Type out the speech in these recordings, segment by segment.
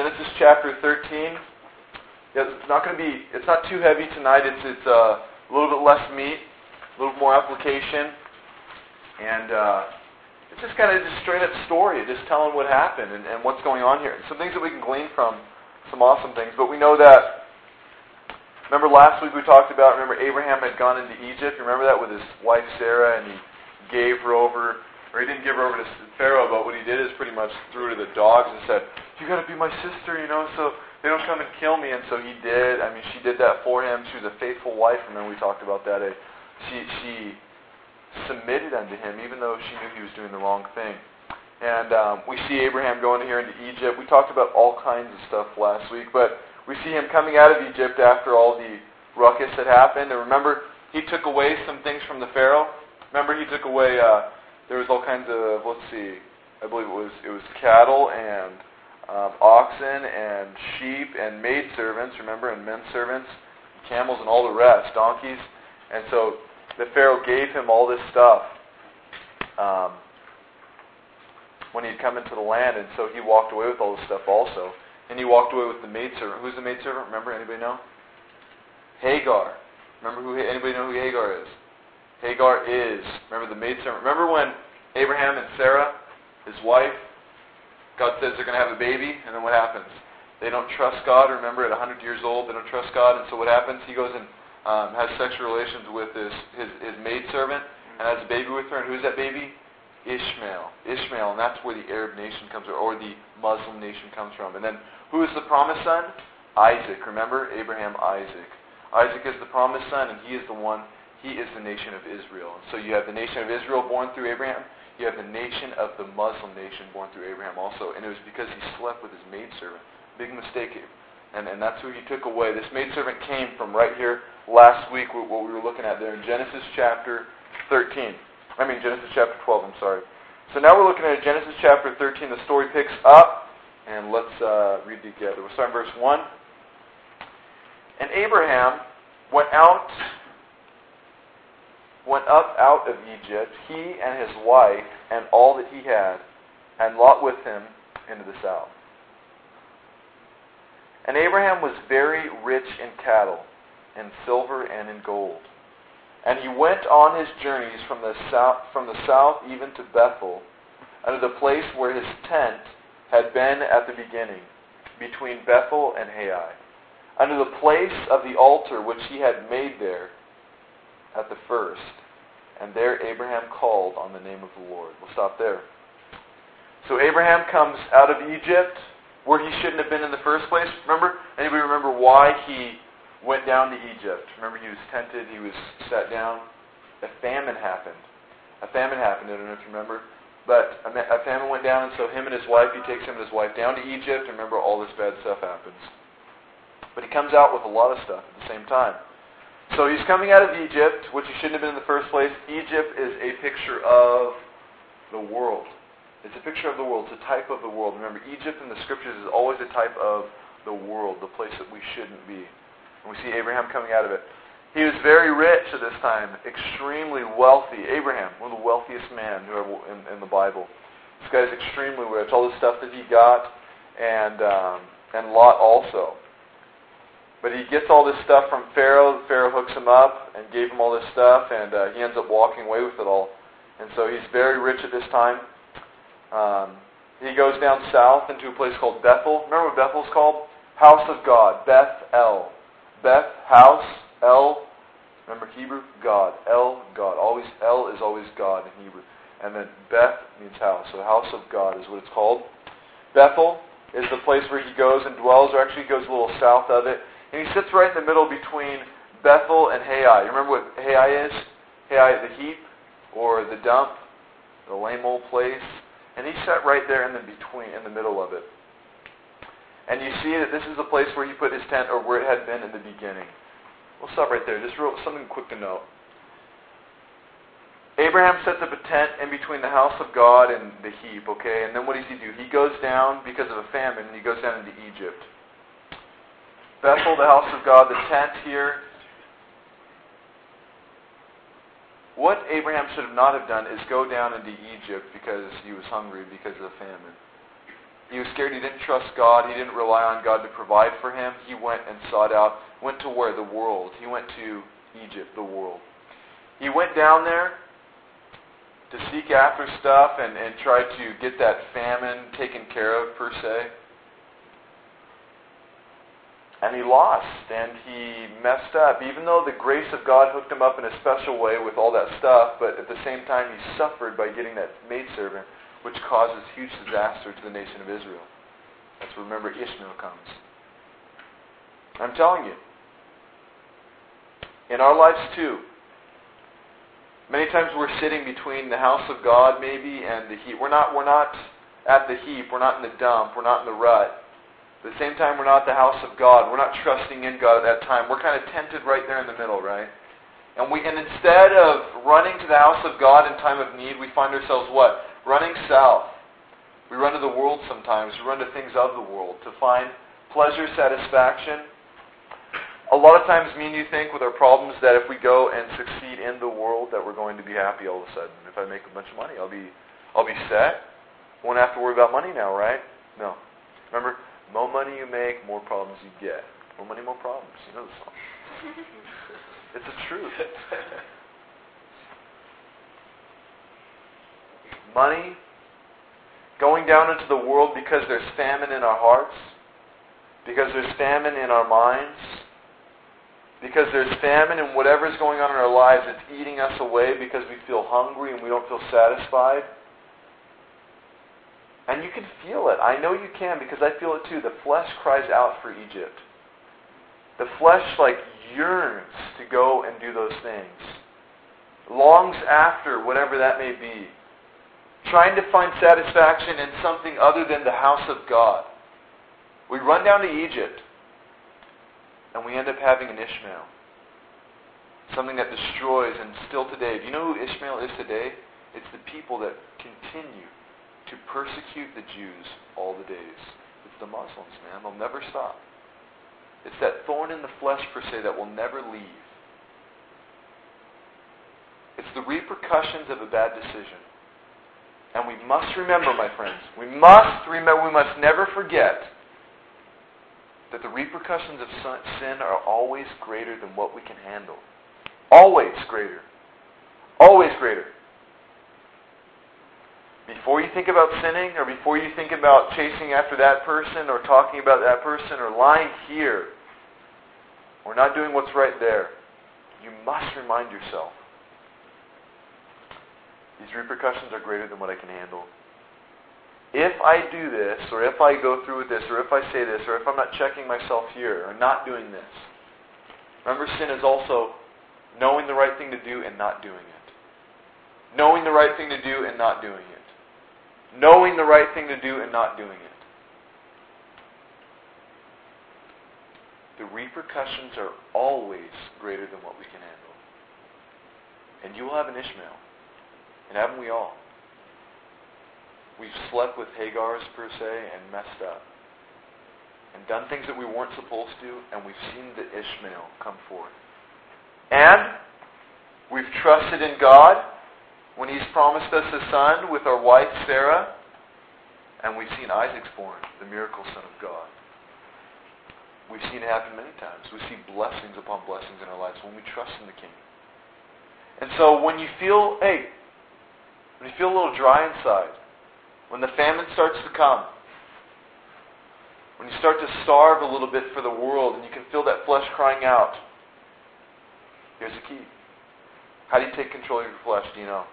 Genesis chapter 13. Yeah, it's not going to be. It's not too heavy tonight. It's it's uh, a little bit less meat, a little more application, and uh, it's just kind of just straight up story, just telling what happened and, and what's going on here. Some things that we can glean from, some awesome things. But we know that. Remember last week we talked about. Remember Abraham had gone into Egypt. Remember that with his wife Sarah, and he gave her over or he didn't give her over to Pharaoh, but what he did is pretty much threw her to the dogs and said, "You got to be my sister, you know, so they don't come and kill me." And so he did. I mean, she did that for him. She was a faithful wife. Remember we talked about that. She she submitted unto him, even though she knew he was doing the wrong thing. And um, we see Abraham going here into Egypt. We talked about all kinds of stuff last week, but we see him coming out of Egypt after all the ruckus had happened. And remember, he took away some things from the Pharaoh. Remember, he took away. Uh, there was all kinds of let's see, I believe it was it was cattle and um, oxen and sheep and maid servants, remember, and men servants, camels and all the rest, donkeys, and so the Pharaoh gave him all this stuff um, when he had come into the land, and so he walked away with all this stuff also, and he walked away with the maid servant. Who's the maid servant? Remember anybody know? Hagar. Remember who? Anybody know who Hagar is? Hagar is, remember the maidservant. Remember when Abraham and Sarah, his wife, God says they're going to have a baby, and then what happens? They don't trust God. Remember, at 100 years old, they don't trust God, and so what happens? He goes and um, has sexual relations with his, his, his maidservant and has a baby with her. And who's that baby? Ishmael. Ishmael, and that's where the Arab nation comes from, or the Muslim nation comes from. And then who is the promised son? Isaac. Remember? Abraham, Isaac. Isaac is the promised son, and he is the one he is the nation of Israel. And so you have the nation of Israel born through Abraham. You have the nation of the Muslim nation born through Abraham also. And it was because he slept with his maidservant. Big mistake. And, and that's who he took away. This maidservant came from right here last week, what we were looking at there in Genesis chapter 13. I mean, Genesis chapter 12, I'm sorry. So now we're looking at Genesis chapter 13. The story picks up, and let's uh, read together. We'll start in verse 1. And Abraham went out went up out of Egypt, he and his wife, and all that he had, and Lot with him into the south. And Abraham was very rich in cattle, in silver, and in gold. And he went on his journeys from the south, from the south even to Bethel, unto the place where his tent had been at the beginning, between Bethel and Hai, unto the place of the altar which he had made there at the first. And there Abraham called on the name of the Lord. We'll stop there. So Abraham comes out of Egypt, where he shouldn't have been in the first place. Remember? Anybody remember why he went down to Egypt? Remember he was tented, he was sat down. A famine happened. A famine happened, I don't know if you remember. But a famine went down, and so him and his wife, he takes him and his wife down to Egypt. Remember, all this bad stuff happens. But he comes out with a lot of stuff at the same time. So he's coming out of Egypt, which he shouldn't have been in the first place. Egypt is a picture of the world. It's a picture of the world. It's a type of the world. Remember, Egypt in the scriptures is always a type of the world, the place that we shouldn't be. And we see Abraham coming out of it. He was very rich at this time, extremely wealthy. Abraham, one of the wealthiest men in, in the Bible. This guy's extremely rich. All the stuff that he got, and um, and Lot also. But he gets all this stuff from Pharaoh. Pharaoh hooks him up and gave him all this stuff, and uh, he ends up walking away with it all. And so he's very rich at this time. Um, he goes down south into a place called Bethel. Remember what Bethel's called? House of God. Beth El. Beth, house. El, remember Hebrew? God. El, God. Always El is always God in Hebrew. And then Beth means house. So house of God is what it's called. Bethel is the place where he goes and dwells, or actually goes a little south of it. And he sits right in the middle between Bethel and Hai. You remember what Hai is? Hai, the heap or the dump, the lame old place. And he sat right there in the between, in the middle of it. And you see that this is the place where he put his tent, or where it had been in the beginning. We'll stop right there. Just real, something quick to note. Abraham sets up a tent in between the house of God and the heap, okay? And then what does he do? He goes down because of a famine, and he goes down into Egypt. Bethel, the house of God, the tent here. What Abraham should have not have done is go down into Egypt because he was hungry because of the famine. He was scared. He didn't trust God. He didn't rely on God to provide for him. He went and sought out, went to where? The world. He went to Egypt, the world. He went down there to seek after stuff and, and try to get that famine taken care of, per se. And he lost and he messed up, even though the grace of God hooked him up in a special way with all that stuff, but at the same time he suffered by getting that maidservant, which causes huge disaster to the nation of Israel. That's remember Ishmael comes. I'm telling you. In our lives too, Many times we're sitting between the house of God maybe and the heap. We're not we're not at the heap, we're not in the dump, we're not in the rut. At the same time we're not the house of God. We're not trusting in God at that time. We're kind of tented right there in the middle, right? And we and instead of running to the house of God in time of need, we find ourselves what? Running south. We run to the world sometimes. We run to things of the world to find pleasure, satisfaction, a lot of times me and you think with our problems that if we go and succeed in the world that we're going to be happy all of a sudden. If I make a bunch of money, I'll be I'll be set. Won't have to worry about money now, right? No. Remember, more money you make, more problems you get. More money, more problems. You know the song. it's the truth. money, going down into the world because there's famine in our hearts, because there's famine in our minds, because there's famine and whatever is going on in our lives, it's eating us away because we feel hungry and we don't feel satisfied. And you can feel it. I know you can because I feel it too. The flesh cries out for Egypt. The flesh like yearns to go and do those things. Longs after whatever that may be. Trying to find satisfaction in something other than the house of God. We run down to Egypt and we end up having an Ishmael. Something that destroys, and still today, do you know who Ishmael is today? It's the people that continue to persecute the Jews all the days. It's the Muslims, man. They'll never stop. It's that thorn in the flesh, per se, that will never leave. It's the repercussions of a bad decision. And we must remember, my friends, we must remember, we must never forget that the repercussions of sin are always greater than what we can handle. Always greater. Always greater. Before you think about sinning, or before you think about chasing after that person, or talking about that person, or lying here, or not doing what's right there, you must remind yourself these repercussions are greater than what I can handle if I do this, or if I go through with this, or if I say this, or if I'm not checking myself here, or not doing this. Remember, sin is also knowing the right thing to do and not doing it. Knowing the right thing to do and not doing it. Knowing the right thing to do and not doing it. The repercussions are always greater than what we can handle. And you will have an Ishmael. And haven't we all? We've slept with Hagars, per se, and messed up. And done things that we weren't supposed to, and we've seen the Ishmael come forth. And we've trusted in God when He's promised us a son with our wife, Sarah. And we've seen Isaac's born, the miracle son of God. We've seen it happen many times. We see blessings upon blessings in our lives when we trust in the King. And so when you feel, hey, when you feel a little dry inside, when the famine starts to come, when you start to starve a little bit for the world and you can feel that flesh crying out, here's the key. How do you take control of your flesh? Do you know?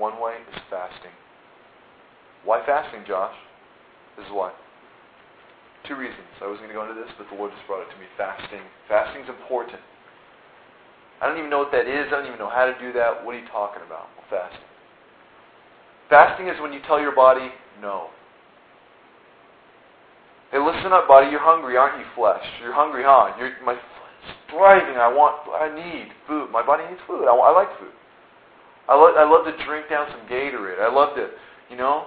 One way is fasting. Why fasting, Josh? This is why. Two reasons. I wasn't going to go into this, but the Lord just brought it to me. Fasting. Fasting's important. I don't even know what that is. I don't even know how to do that. What are you talking about? Well, fasting. Fasting is when you tell your body no. Hey, listen up, body. You're hungry, aren't you, flesh? You're hungry, huh? You're, my thriving. I want. I need food. My body needs food. I, I like food. I love. I love to drink down some Gatorade. I love to, you know.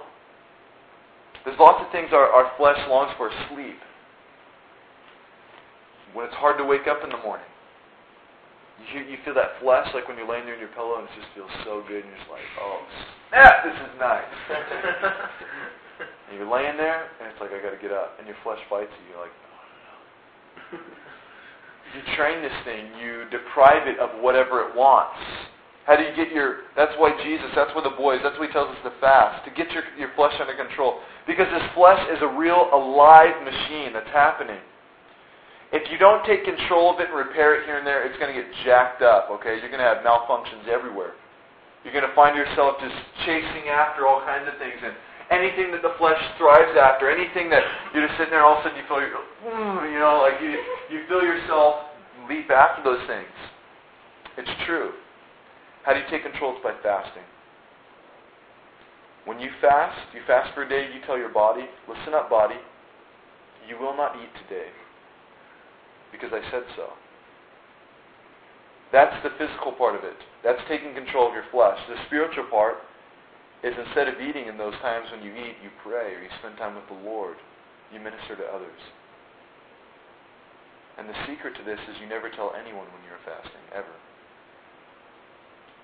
There's lots of things our, our flesh longs for. Sleep. When it's hard to wake up in the morning. You, you feel that flesh like when you're laying there in your pillow and it just feels so good and you're just like, oh, snap, this is nice. And you're laying there, and it's like, I got to get up. And your flesh bites you. You're like, oh, no. you train this thing. You deprive it of whatever it wants. How do you get your, that's why Jesus, that's why the boys, that's why he tells us to fast, to get your, your flesh under control. Because this flesh is a real alive machine that's happening. If you don't take control of it and repair it here and there, it's going to get jacked up, okay? You're going to have malfunctions everywhere. You're going to find yourself just chasing after all kinds of things. And anything that the flesh thrives after, anything that you're just sitting there, and all of a sudden you feel, your, you know, like you, you feel yourself leap after those things. It's true. How do you take control? It's by fasting. When you fast, you fast for a day, you tell your body, listen up, body, you will not eat today because I said so. That's the physical part of it. That's taking control of your flesh. The spiritual part is instead of eating in those times when you eat, you pray or you spend time with the Lord. You minister to others. And the secret to this is you never tell anyone when you're fasting, ever.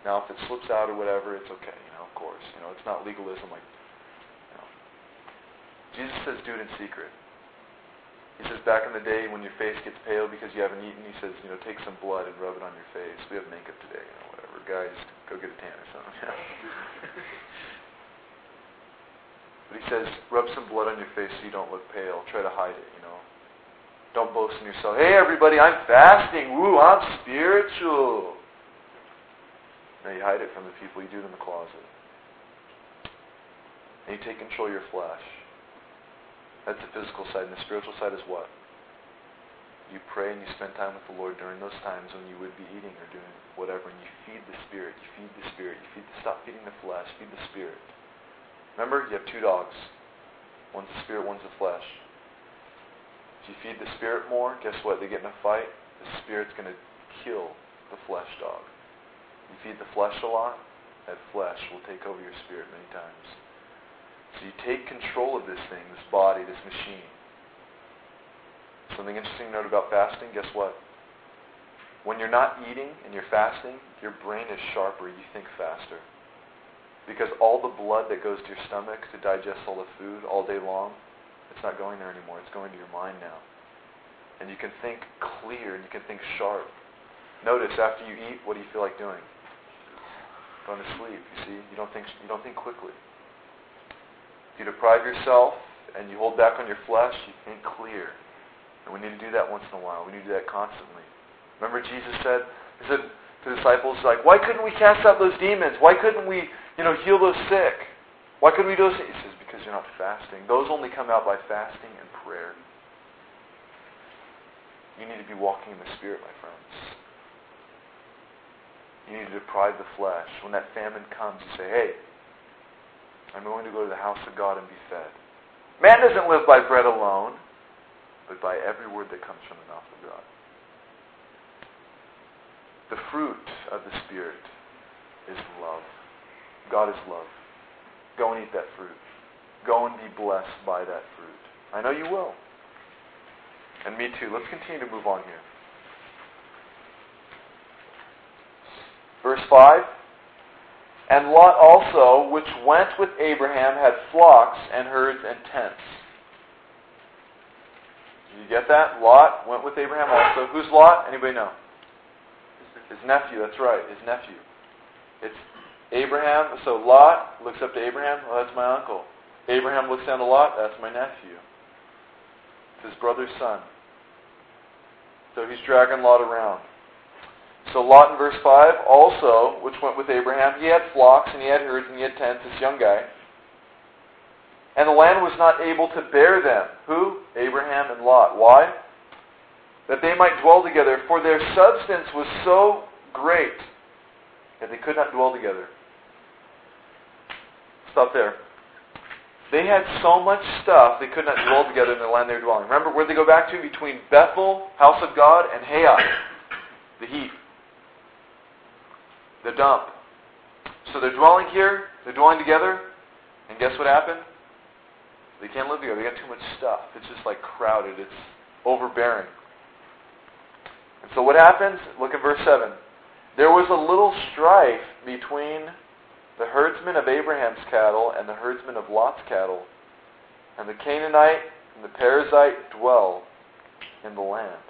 Now, if it slips out or whatever, it's okay, you know, of course. You know, it's not legalism like, you know. Jesus says do it in secret. He says back in the day when your face gets pale because you haven't eaten, he says, you know, take some blood and rub it on your face. We have makeup today, you know, whatever. Guys, go get a tan or something. but he says, rub some blood on your face so you don't look pale. Try to hide it, you know. Don't boast in yourself. Hey, everybody, I'm fasting. Woo, I'm spiritual. Now you hide it from the people. You do it in the closet. And you take control of your flesh. That's the physical side. And the spiritual side is what? You pray and you spend time with the Lord during those times when you would be eating or doing whatever, and you feed the Spirit. You feed the Spirit. You feed the, stop feeding the flesh. Feed the Spirit. Remember, you have two dogs. One's the Spirit, one's the flesh. If you feed the Spirit more, guess what? They get in a fight. The Spirit's going to kill the flesh dog. You feed the flesh a lot, that flesh will take over your spirit many times. So you take control of this thing, this body, this machine. Something interesting to note about fasting, guess what? When you're not eating and you're fasting, your brain is sharper, you think faster. Because all the blood that goes to your stomach to digest all the food all day long, it's not going there anymore. It's going to your mind now. And you can think clear and you can think sharp. Notice after you eat, what do you feel like doing? Going to sleep. You see, you don't think you don't think quickly. If you deprive yourself and you hold back on your flesh, you think clear. And we need to do that once in a while. We need to do that constantly. Remember, Jesus said, He said to the disciples, like, why couldn't we cast out those demons? Why couldn't we, you know, heal those sick? Why couldn't we do those? He says, because you're not fasting. Those only come out by fasting and prayer. You need to be walking in the Spirit, my friends. You need to deprive the flesh. When that famine comes, you say, hey, I'm going to go to the house of God and be fed. Man doesn't live by bread alone, but by every word that comes from the mouth of God. The fruit of the Spirit is love. God is love. Go and eat that fruit. Go and be blessed by that fruit. I know you will. And me too. Let's continue to move on here. Verse 5 And Lot also, which went with Abraham, had flocks and herds and tents. Did you get that? Lot went with Abraham also. Who's Lot? Anybody know? His nephew, that's right, his nephew. It's Abraham, so Lot looks up to Abraham, well, that's my uncle. Abraham looks down to Lot, that's my nephew. It's his brother's son. So he's dragging Lot around. So Lot in verse 5 also, which went with Abraham, he had flocks and he had herds and he had tents, this young guy. And the land was not able to bear them. Who? Abraham and Lot. Why? That they might dwell together, for their substance was so great that they could not dwell together. Stop there. They had so much stuff they could not dwell together in the land they were dwelling. Remember where they go back to? Between Bethel, house of God, and Hai, the heath the dump. So they're dwelling here, they're dwelling together, and guess what happened? They can't live together. They got too much stuff. It's just like crowded. It's overbearing. And so what happens? Look at verse 7. There was a little strife between the herdsmen of Abraham's cattle and the herdsmen of Lot's cattle. and the Canaanite and the Perizzite dwell in the land.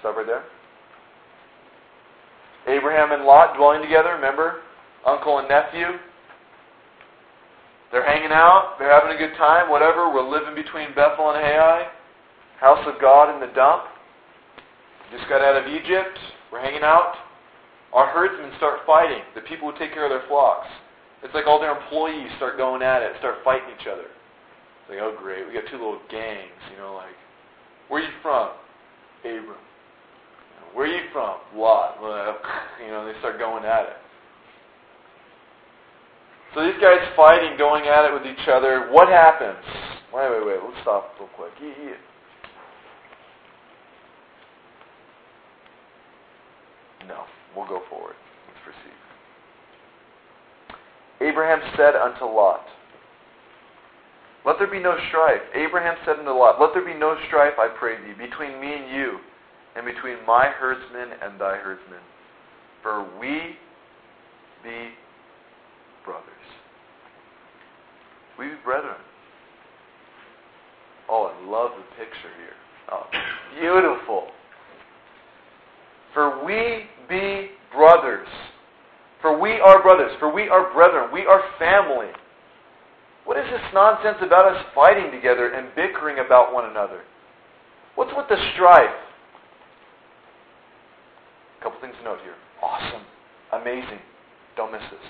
Stop right there. Abraham and Lot dwelling together, remember? Uncle and nephew. They're hanging out, they're having a good time, whatever. We're living between Bethel and Hai, house of God in the dump. Just got out of Egypt, we're hanging out. Our herdsmen start fighting, the people who take care of their flocks. It's like all their employees start going at it, start fighting each other. It's like, oh great, we got two little gangs, you know, like, where are you from? Abram. Where are you from? Lot. You know, they start going at it. So these guys fighting, going at it with each other. What happens? Wait, wait, wait. Let's stop real quick. No, we'll go forward. Let's proceed. Abraham said unto Lot, Let there be no strife. Abraham said unto Lot, Let there be no strife, I pray thee, between me and you, and between my herdsmen and thy herdsmen. For we be brothers. We be brethren. Oh, I love the picture here. Oh, beautiful. For we be brothers. For we are brothers. For we are brethren. We are family. What is this nonsense about us fighting together and bickering about one another? What's with the strife? Couple things to note here. Awesome. Amazing. Don't miss this.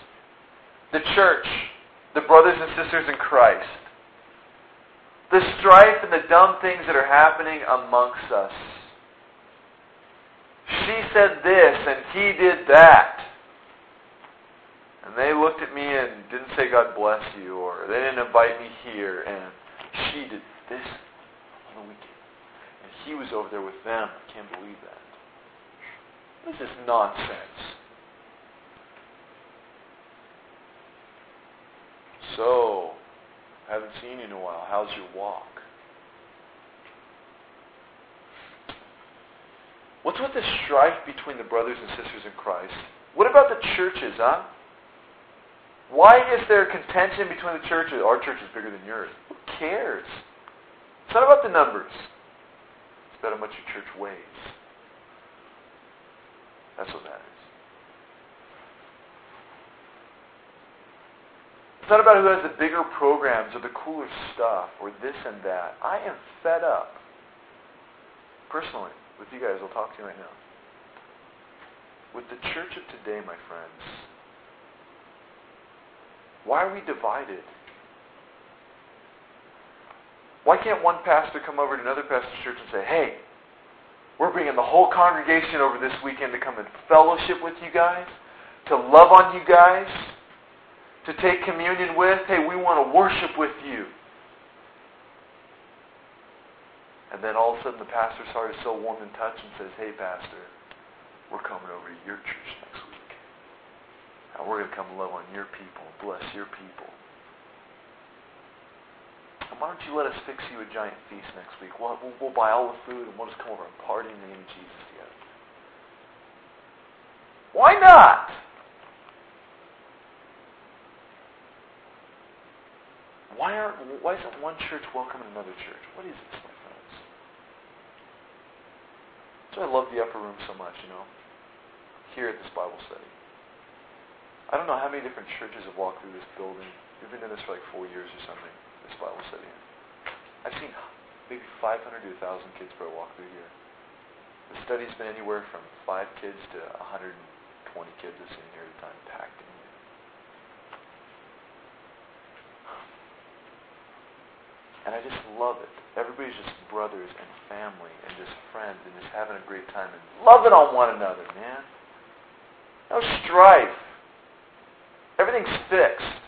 The church, the brothers and sisters in Christ, the strife and the dumb things that are happening amongst us. She said this and he did that. And they looked at me and didn't say God bless you or they didn't invite me here and she did this on the weekend. And he was over there with them. I can't believe that. This is nonsense. So, haven't seen you in a while. How's your walk? What's with the strife between the brothers and sisters in Christ? What about the churches, huh? Why is there contention between the churches? Our church is bigger than yours. Who cares? It's not about the numbers. It's about how much your church weighs. That's what matters. It's not about who has the bigger programs or the cooler stuff or this and that. I am fed up, personally, with you guys. I'll talk to you right now. With the church of today, my friends, why are we divided? Why can't one pastor come over to another pastor's church and say, hey, we're bringing the whole congregation over this weekend to come and fellowship with you guys, to love on you guys, to take communion with. Hey, we want to worship with you. And then all of a sudden the pastor's heart is so warm and touched and says, Hey, Pastor, we're coming over to your church next week. And we're going to come love on your people, bless your people. Why don't you let us fix you a giant feast next week? We'll, we'll, we'll buy all the food and we'll just come over and party in the name of Jesus together. Why not? Why aren't why isn't one church welcoming another church? What is this, my friends? So I love the upper room so much, you know. Here at this Bible study. I don't know how many different churches have walked through this building. We've been in this for like four years or something this Bible study. I've seen maybe 500 to 1,000 kids per walk through here. The study's been anywhere from five kids to 120 kids have seen here at a time, packed in. And I just love it. Everybody's just brothers and family and just friends and just having a great time and loving on one another, man. No strife. Everything's fixed.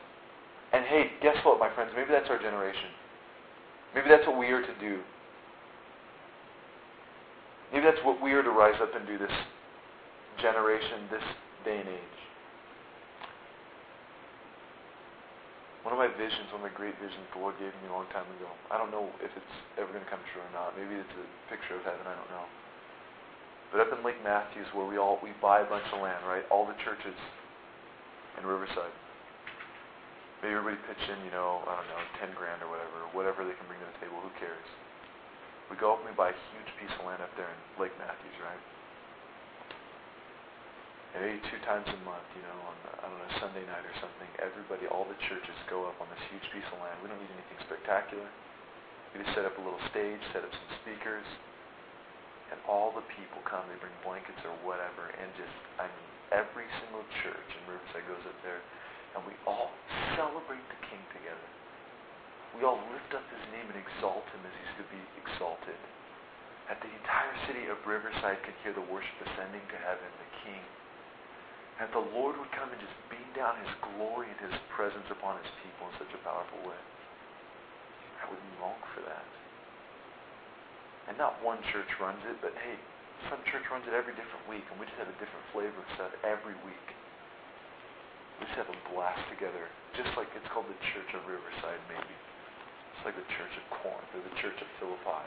And hey, guess what, my friends? Maybe that's our generation. Maybe that's what we are to do. Maybe that's what we are to rise up and do this generation, this day and age. One of my visions, one of my great visions the Lord gave me a long time ago. I don't know if it's ever going to come true or not. Maybe it's a picture of heaven. I don't know. But up in Lake Mathews, where we all we buy a bunch of land, right? All the churches in Riverside Maybe everybody pitch in, you know, I don't know, 10 grand or whatever, whatever they can bring to the table. Who cares? We go up and we buy a huge piece of land up there in Lake Mathews, right? And maybe two times a month, you know, on I don't know Sunday night or something, everybody, all the churches go up on this huge piece of land. We don't need anything spectacular. We just set up a little stage, set up some speakers, and all the people come. They bring blankets or whatever, and just I mean, every single church in Riverside goes up there and we all celebrate the King together. We all lift up his name and exalt him as he's to be exalted. That the entire city of Riverside could hear the worship ascending to heaven, the King. That the Lord would come and just beam down his glory and his presence upon his people in such a powerful way. I wouldn't long for that. And not one church runs it, but hey, some church runs it every different week, and we just have a different flavor of stuff every week. We just have a blast together, just like it's called the Church of Riverside, maybe. It's like the Church of Corinth or the Church of Philippi.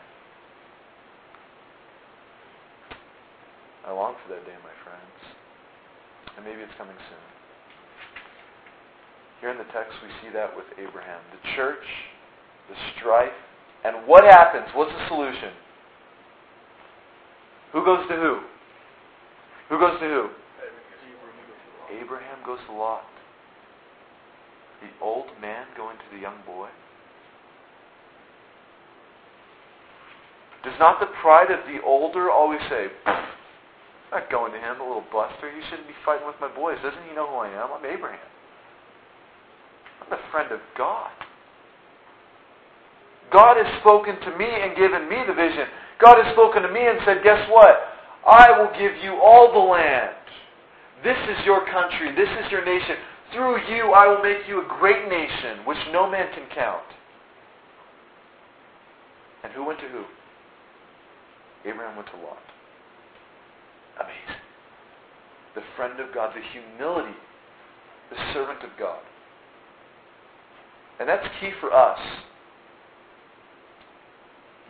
I long for that day, my friends. And maybe it's coming soon. Here in the text, we see that with Abraham. The church, the strife, and what happens? What's the solution? Who goes to who? Who goes to who? Abraham goes to Lot. The old man going to the young boy. Does not the pride of the older always say, not going to him, a little buster. You shouldn't be fighting with my boys. Doesn't he know who I am? I'm Abraham. I'm the friend of God. God has spoken to me and given me the vision. God has spoken to me and said, Guess what? I will give you all the land. This is your country. This is your nation. Through you, I will make you a great nation, which no man can count. And who went to who? Abraham went to Lot. Amazing. The friend of God, the humility, the servant of God. And that's key for us.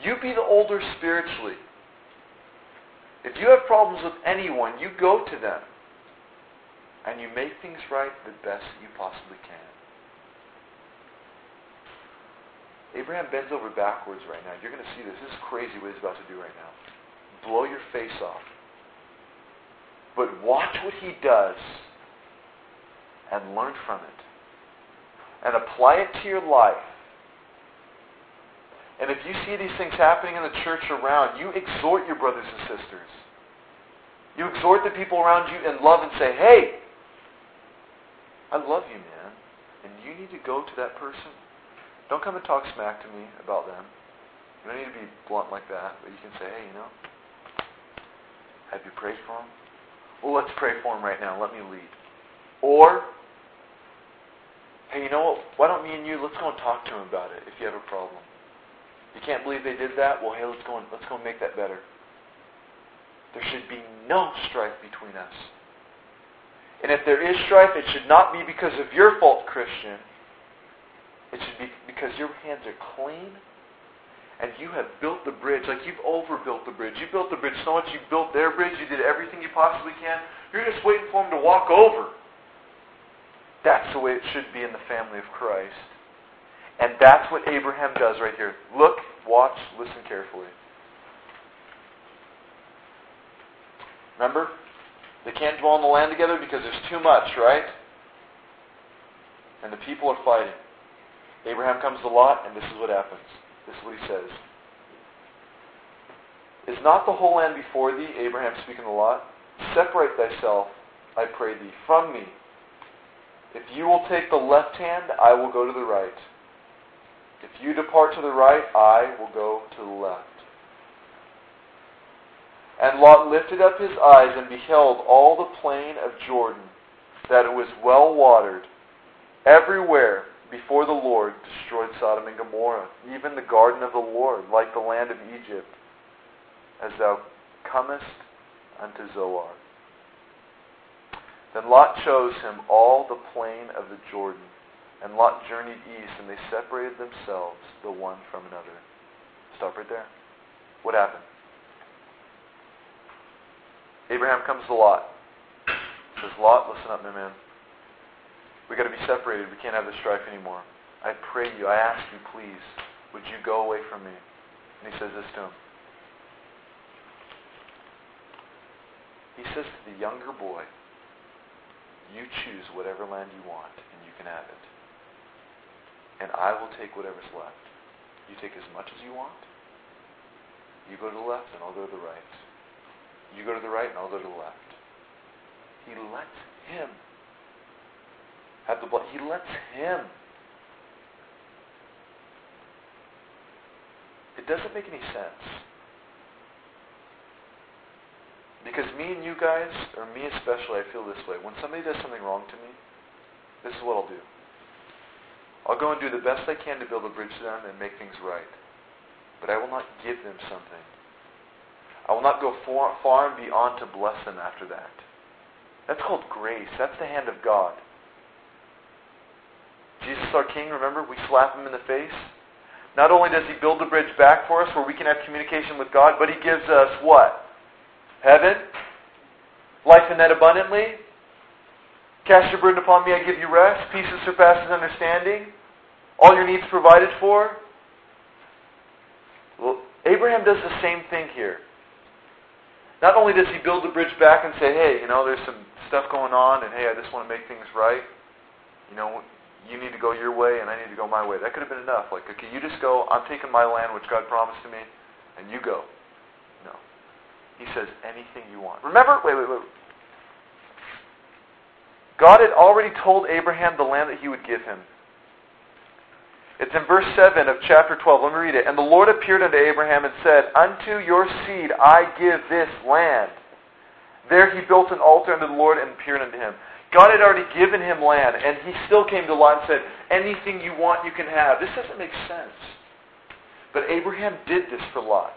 You be the older spiritually. If you have problems with anyone, you go to them and you make things right the best you possibly can. Abraham bends over backwards right now. You're going to see this. This is crazy what he's about to do right now. Blow your face off. But watch what he does and learn from it. And apply it to your life. And if you see these things happening in the church around, you exhort your brothers and sisters. You exhort the people around you in love and say, hey, I love you, man. And you need to go to that person. Don't come and talk smack to me about them. You don't need to be blunt like that, but you can say, hey, you know, have you prayed for them? Well, let's pray for them right now. Let me lead. Or, hey, you know what? Why don't me and you, let's go and talk to them about it if you have a problem. You can't believe they did that? Well, hey, let's go and, let's go and make that better. There should be no strife between us. And if there is strife, it should not be because of your fault, Christian. It should be because your hands are clean and you have built the bridge. Like you've overbuilt the bridge. You built the bridge so much you built their bridge. You did everything you possibly can. You're just waiting for them to walk over. That's the way it should be in the family of Christ. And that's what Abraham does right here. Look, watch, listen carefully. Remember? They can't dwell in the land together because there's too much, right? And the people are fighting. Abraham comes to Lot, and this is what happens. This is what he says. Is not the whole land before thee, Abraham speaking to Lot? Separate thyself, I pray thee, from me. If you will take the left hand, I will go to the right. If you depart to the right, I will go to the left. And Lot lifted up his eyes and beheld all the plain of Jordan, that it was well watered. Everywhere before the Lord destroyed Sodom and Gomorrah, even the garden of the Lord, like the land of Egypt, as thou comest unto Zoar. Then Lot chose him all the plain of the Jordan, and Lot journeyed east, and they separated themselves the one from another. Stop right there. What happened? Abraham comes to Lot. Says, Lot, listen up, my man. we got to be separated. We can't have this strife anymore. I pray you, I ask you, please, would you go away from me? And he says this to him. He says to the younger boy, you choose whatever land you want, and you can have it. And I will take whatever's left. You take as much as you want. You go to the left, and I'll go to the right. You go to the right, and I'll go to the left. He lets him have the blood. He lets him. It doesn't make any sense. Because me and you guys, or me especially, I feel this way. When somebody does something wrong to me, this is what I'll do. I'll go and do the best I can to build a bridge to them and make things right. But I will not give them something. I will not go far, far and beyond to bless them after that. That's called grace. That's the hand of God. Jesus, our King, remember, we slap him in the face. Not only does he build the bridge back for us where we can have communication with God, but he gives us what? Heaven? Life in that abundantly? Cast your burden upon me, I give you rest. Peace that surpasses understanding. All your needs provided for. Well, Abraham does the same thing here. Not only does he build the bridge back and say, hey, you know, there's some stuff going on, and hey, I just want to make things right. You know, you need to go your way, and I need to go my way. That could have been enough. Like, okay, you just go. I'm taking my land, which God promised to me, and you go. No. He says, anything you want. Remember? Wait, wait, wait. God had already told Abraham the land that he would give him. It's in verse 7 of chapter 12. Let me read it. And the Lord appeared unto Abraham and said, Unto your seed I give this land. There he built an altar unto the Lord and appeared unto him. God had already given him land, and he still came to Lot and said, Anything you want, you can have. This doesn't make sense. But Abraham did this for Lot.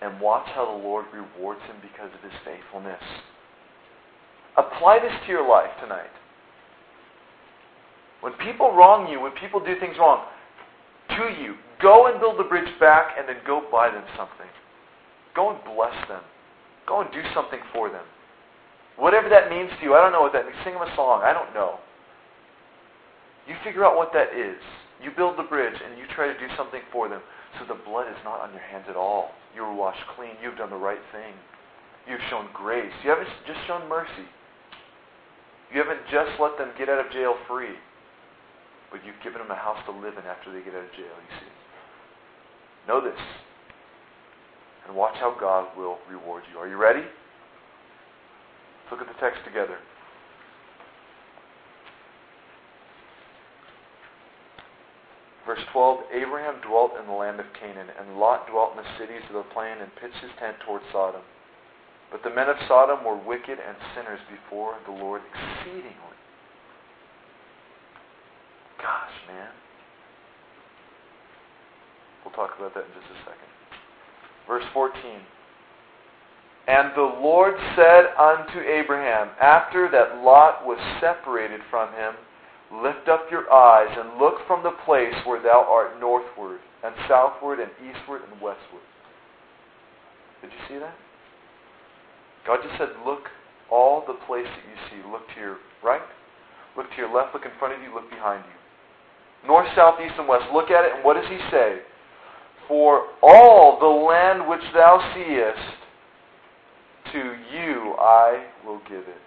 And watch how the Lord rewards him because of his faithfulness. Apply this to your life tonight. When people wrong you, when people do things wrong to you, go and build the bridge back and then go buy them something. Go and bless them. Go and do something for them. Whatever that means to you, I don't know what that means. Sing them a song. I don't know. You figure out what that is. You build the bridge and you try to do something for them so the blood is not on your hands at all. You were washed clean. You've done the right thing. You've shown grace. You haven't just shown mercy. You haven't just let them get out of jail free, but you've given them a house to live in after they get out of jail, you see. Know this. And watch how God will reward you. Are you ready? Let's look at the text together. Verse 12 Abraham dwelt in the land of Canaan, and Lot dwelt in the cities of the plain and pitched his tent toward Sodom. But the men of Sodom were wicked and sinners before the Lord exceedingly. Man. We'll talk about that in just a second. Verse 14. And the Lord said unto Abraham, after that Lot was separated from him, Lift up your eyes and look from the place where thou art northward, and southward, and eastward, and westward. Did you see that? God just said, look all the place that you see. Look to your right, look to your left, look in front of you, look behind you. North, south, east, and west. Look at it, and what does he say? For all the land which thou seest, to you I will give it.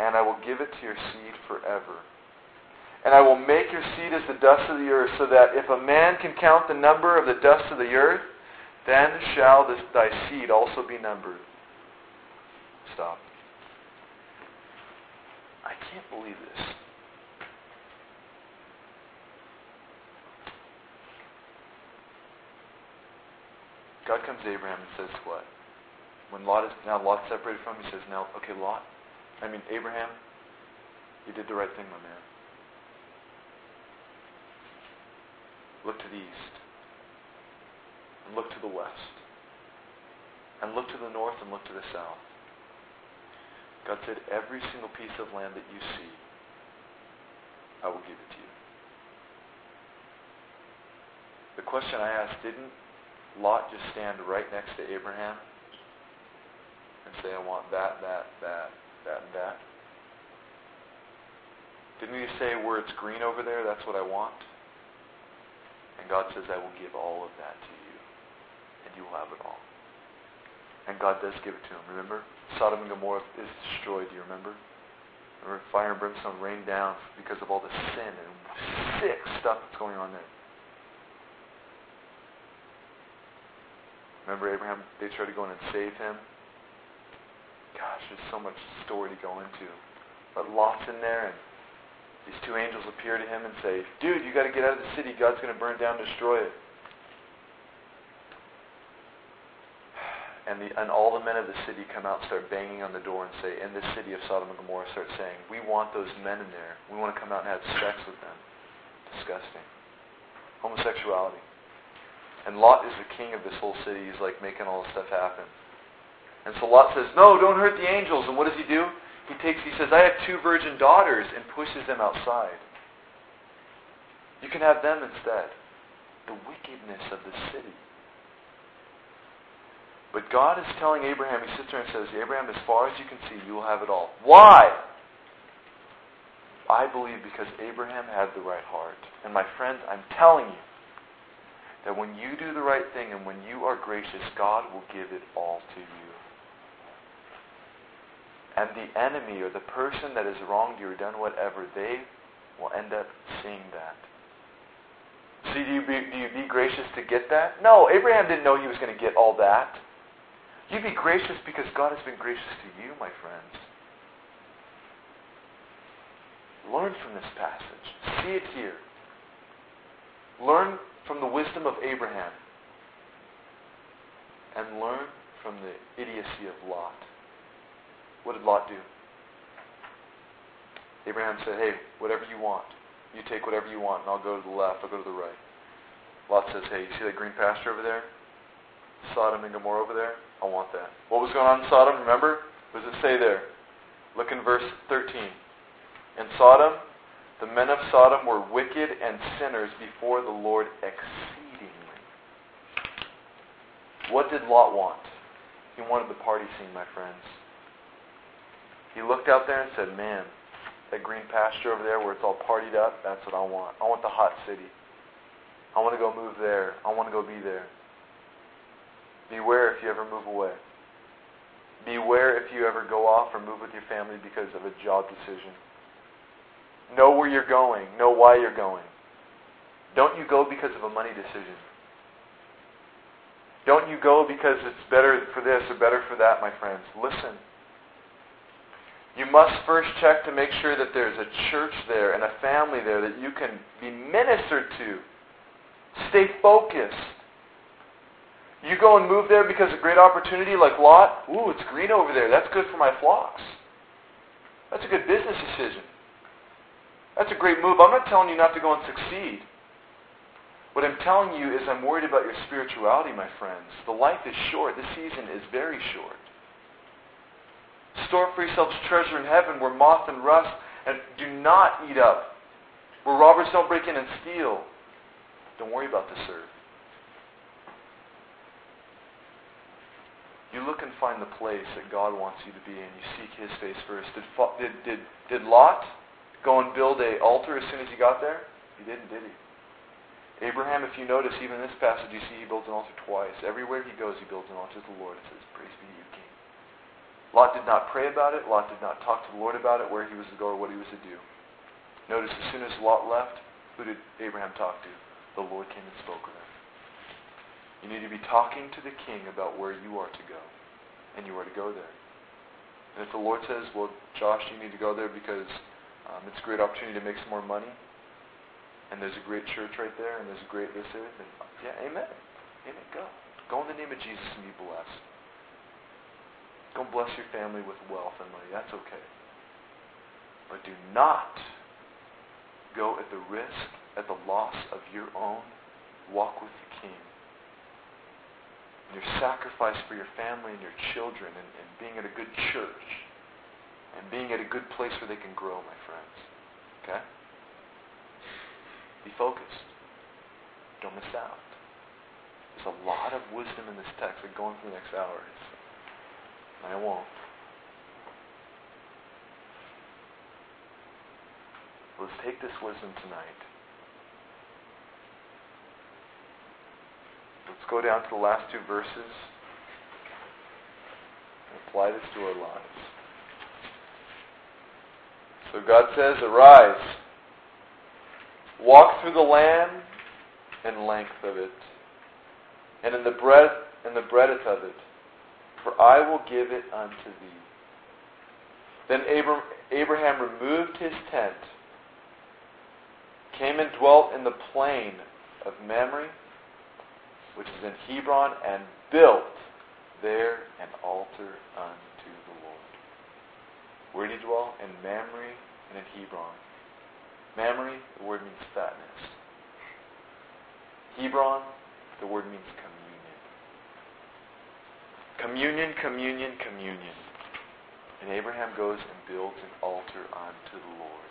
And I will give it to your seed forever. And I will make your seed as the dust of the earth, so that if a man can count the number of the dust of the earth, then shall this, thy seed also be numbered. Stop. I can't believe this. God comes to Abraham and says what? When Lot is now Lot separated from him, he says, Now okay, Lot, I mean Abraham, you did the right thing, my man. Look to the east and look to the west, and look to the north and look to the south. God said, Every single piece of land that you see, I will give it to you. The question I asked, didn't Lot just stand right next to Abraham and say, I want that, that, that, that, and that? Didn't you say where it's green over there, that's what I want? And God says, I will give all of that to you, and you will have it all. And God does give it to him. Remember? Sodom and Gomorrah is destroyed. Do you remember? Remember, fire and brimstone rained down because of all the sin and sick stuff that's going on there. Remember Abraham, they tried to go in and save him. Gosh, there's so much story to go into. But Lot's in there, and these two angels appear to him and say, Dude, you got to get out of the city. God's going to burn down destroy it. And, the, and all the men of the city come out start banging on the door and say, in the city of Sodom and Gomorrah, start saying, we want those men in there. We want to come out and have sex with them. Disgusting. Homosexuality. And Lot is the king of this whole city. He's like making all this stuff happen. And so Lot says, no, don't hurt the angels. And what does he do? He takes, he says, I have two virgin daughters, and pushes them outside. You can have them instead. The wickedness of the city. But God is telling Abraham, he sits there and says, Abraham, as far as you can see, you will have it all. Why? I believe because Abraham had the right heart. And my friends, I'm telling you that when you do the right thing and when you are gracious, God will give it all to you. And the enemy or the person that has wronged you or done whatever, they will end up seeing that. See, do you be, do you be gracious to get that? No, Abraham didn't know he was going to get all that. You be gracious because God has been gracious to you, my friends. Learn from this passage. See it here. Learn from the wisdom of Abraham. And learn from the idiocy of Lot. What did Lot do? Abraham said, Hey, whatever you want. You take whatever you want, and I'll go to the left, I'll go to the right. Lot says, Hey, you see that green pasture over there? Sodom and Gomorrah over there? I want that. What was going on in Sodom, remember? What does it say there? Look in verse 13. In Sodom, the men of Sodom were wicked and sinners before the Lord exceedingly. What did Lot want? He wanted the party scene, my friends. He looked out there and said, Man, that green pasture over there where it's all partied up, that's what I want. I want the hot city. I want to go move there. I want to go be there. Beware if you ever move away. Beware if you ever go off or move with your family because of a job decision. Know where you're going. Know why you're going. Don't you go because of a money decision. Don't you go because it's better for this or better for that, my friends. Listen. You must first check to make sure that there's a church there and a family there that you can be ministered to. Stay focused. You go and move there because of great opportunity like Lot. Ooh, it's green over there. That's good for my flocks. That's a good business decision. That's a great move. I'm not telling you not to go and succeed. What I'm telling you is I'm worried about your spirituality, my friends. The life is short. The season is very short. Store for yourselves treasure in heaven where moth and rust and do not eat up, where robbers don't break in and steal. Don't worry about the serve. You look and find the place that God wants you to be in. You seek His face first. Did, did, did, did Lot go and build a altar as soon as he got there? He didn't, did he? Abraham, if you notice, even in this passage, you see he builds an altar twice. Everywhere he goes, he builds an altar to the Lord and says, Praise be to you, King. Lot did not pray about it. Lot did not talk to the Lord about it, where he was to go or what he was to do. Notice as soon as Lot left, who did Abraham talk to? The Lord came and spoke with him. You need to be talking to the king about where you are to go, and you are to go there. And if the Lord says, well, Josh, you need to go there because um, it's a great opportunity to make some more money, and there's a great church right there, and there's a great this, and yeah, amen. Amen. Go. Go in the name of Jesus and be blessed. Go and bless your family with wealth and money. That's okay. But do not go at the risk, at the loss of your own walk with the King and your sacrifice for your family and your children and, and being at a good church and being at a good place where they can grow, my friends. Okay? Be focused. Don't miss out. There's a lot of wisdom in this text. We're going for the next hour. And I won't. Let's take this wisdom tonight. Let's go down to the last two verses and apply this to our lives. So God says, Arise, walk through the land and length of it, and in the breadth and the breadth of it, for I will give it unto thee. Then Abraham removed his tent, came and dwelt in the plain of Mamre, which is in Hebron, and built there an altar unto. Where did he dwell? In Mamre and in Hebron. Mamre, the word means fatness. Hebron, the word means communion. Communion, communion, communion. And Abraham goes and builds an altar unto the Lord.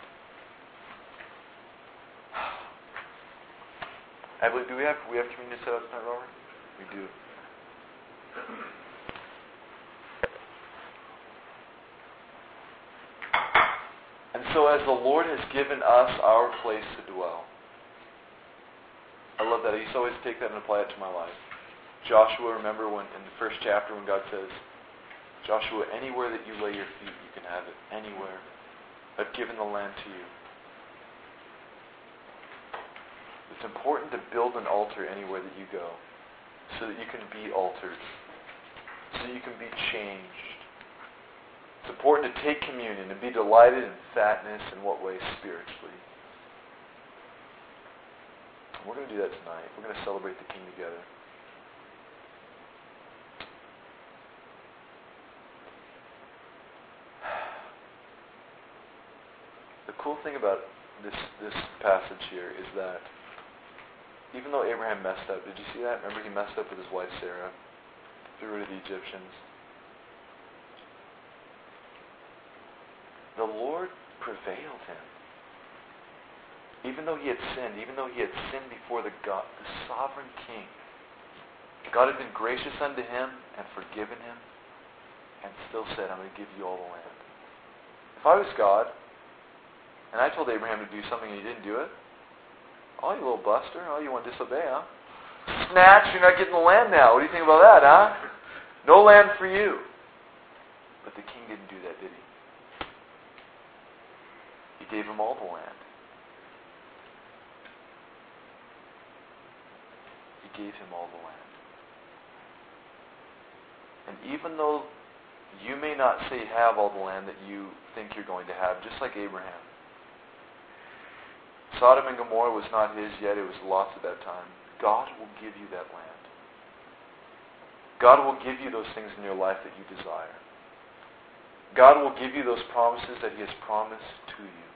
I believe, do we have we have communion set up tonight, Robert? We do. And so as the Lord has given us our place to dwell, I love that. I used to always take that and apply it to my life. Joshua, remember when in the first chapter when God says, Joshua, anywhere that you lay your feet, you can have it. Anywhere. I've given the land to you. It's important to build an altar anywhere that you go so that you can be altered, so you can be changed. It's important to take communion and be delighted in fatness in what way? Spiritually. We're going to do that tonight. We're going to celebrate the King together. The cool thing about this this passage here is that even though Abraham messed up, did you see that? Remember he messed up with his wife Sarah, threw her to the Egyptians. The Lord prevailed him. Even though he had sinned, even though he had sinned before the God, the sovereign king, God had been gracious unto him and forgiven him, and still said, I'm going to give you all the land. If I was God, and I told Abraham to do something and he didn't do it. Oh, you little buster. Oh, you want to disobey, huh? Snatch, you're not getting the land now. What do you think about that, huh? No land for you. But the king didn't do that, did he? Gave him all the land. He gave him all the land. And even though you may not say have all the land that you think you're going to have, just like Abraham, Sodom and Gomorrah was not his yet, it was Lot's at that time. God will give you that land. God will give you those things in your life that you desire. God will give you those promises that He has promised to you.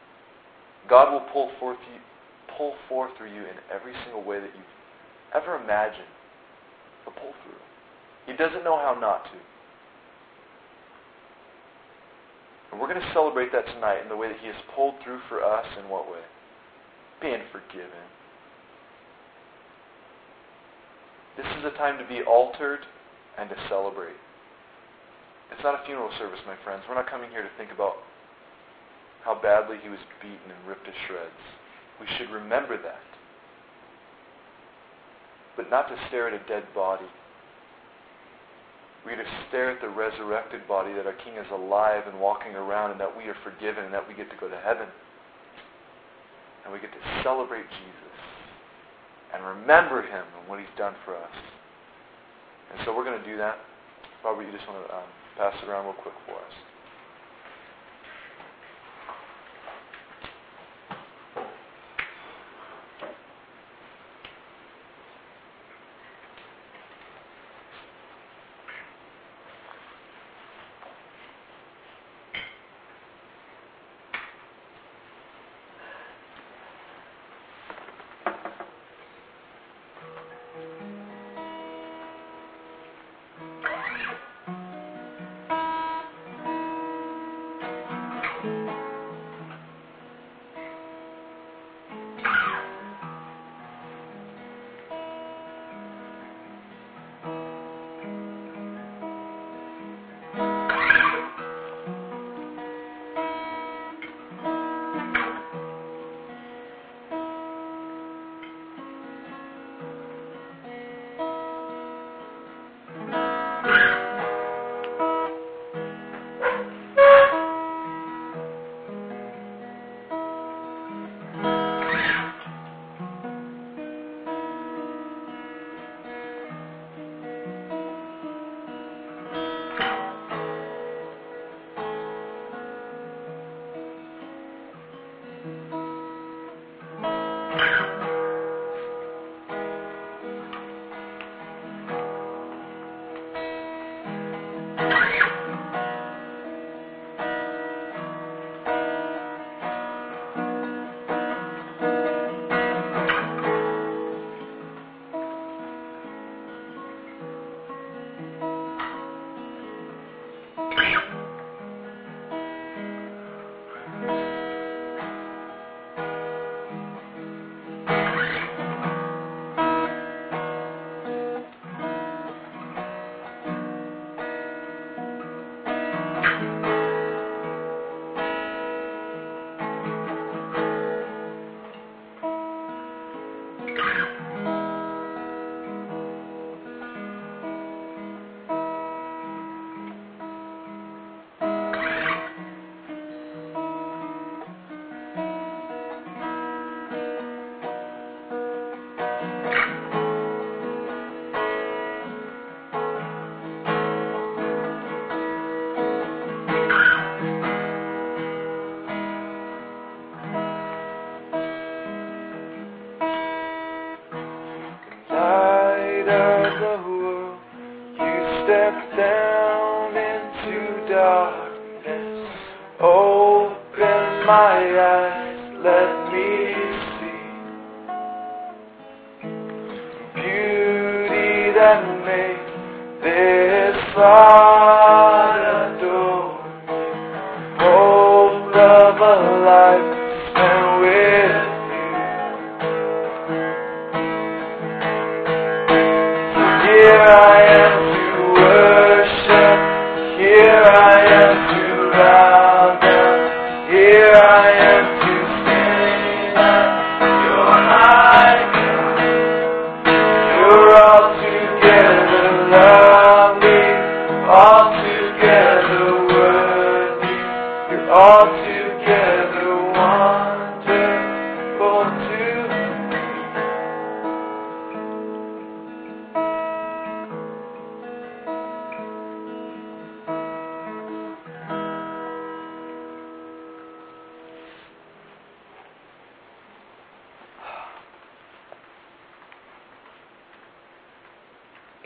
God will pull forth you, pull forth through you in every single way that you've ever imagined. The pull through. He doesn't know how not to. And we're going to celebrate that tonight in the way that He has pulled through for us in what way? being forgiven. This is a time to be altered and to celebrate. It's not a funeral service, my friends. We're not coming here to think about how badly he was beaten and ripped to shreds. We should remember that. But not to stare at a dead body. We are to stare at the resurrected body that our King is alive and walking around and that we are forgiven and that we get to go to heaven and we get to celebrate Jesus and remember him and what he's done for us. And so we're going to do that. Robert, you just want to um, pass it around real quick for us.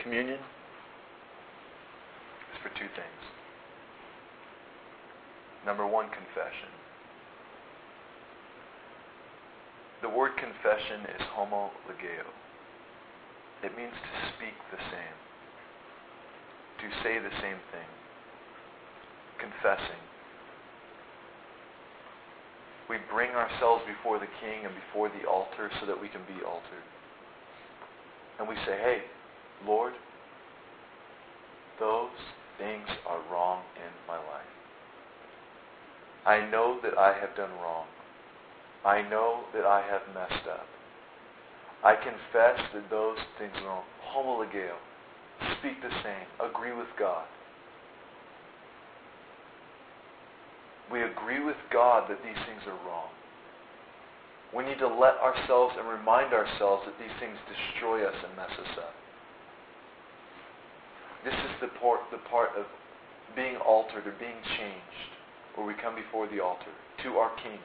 Communion is for two things. Number one, confession. The word confession is homologeo. It means to speak the same, to say the same thing, confessing. We bring ourselves before the King and before the altar so that we can be altered. And we say, hey, Lord, those things are wrong in my life. I know that I have done wrong. I know that I have messed up. I confess that those things are wrong. Homologeo. Speak the same. Agree with God. We agree with God that these things are wrong. We need to let ourselves and remind ourselves that these things destroy us and mess us up. This is the part, the part of being altered or being changed, where we come before the altar to our King.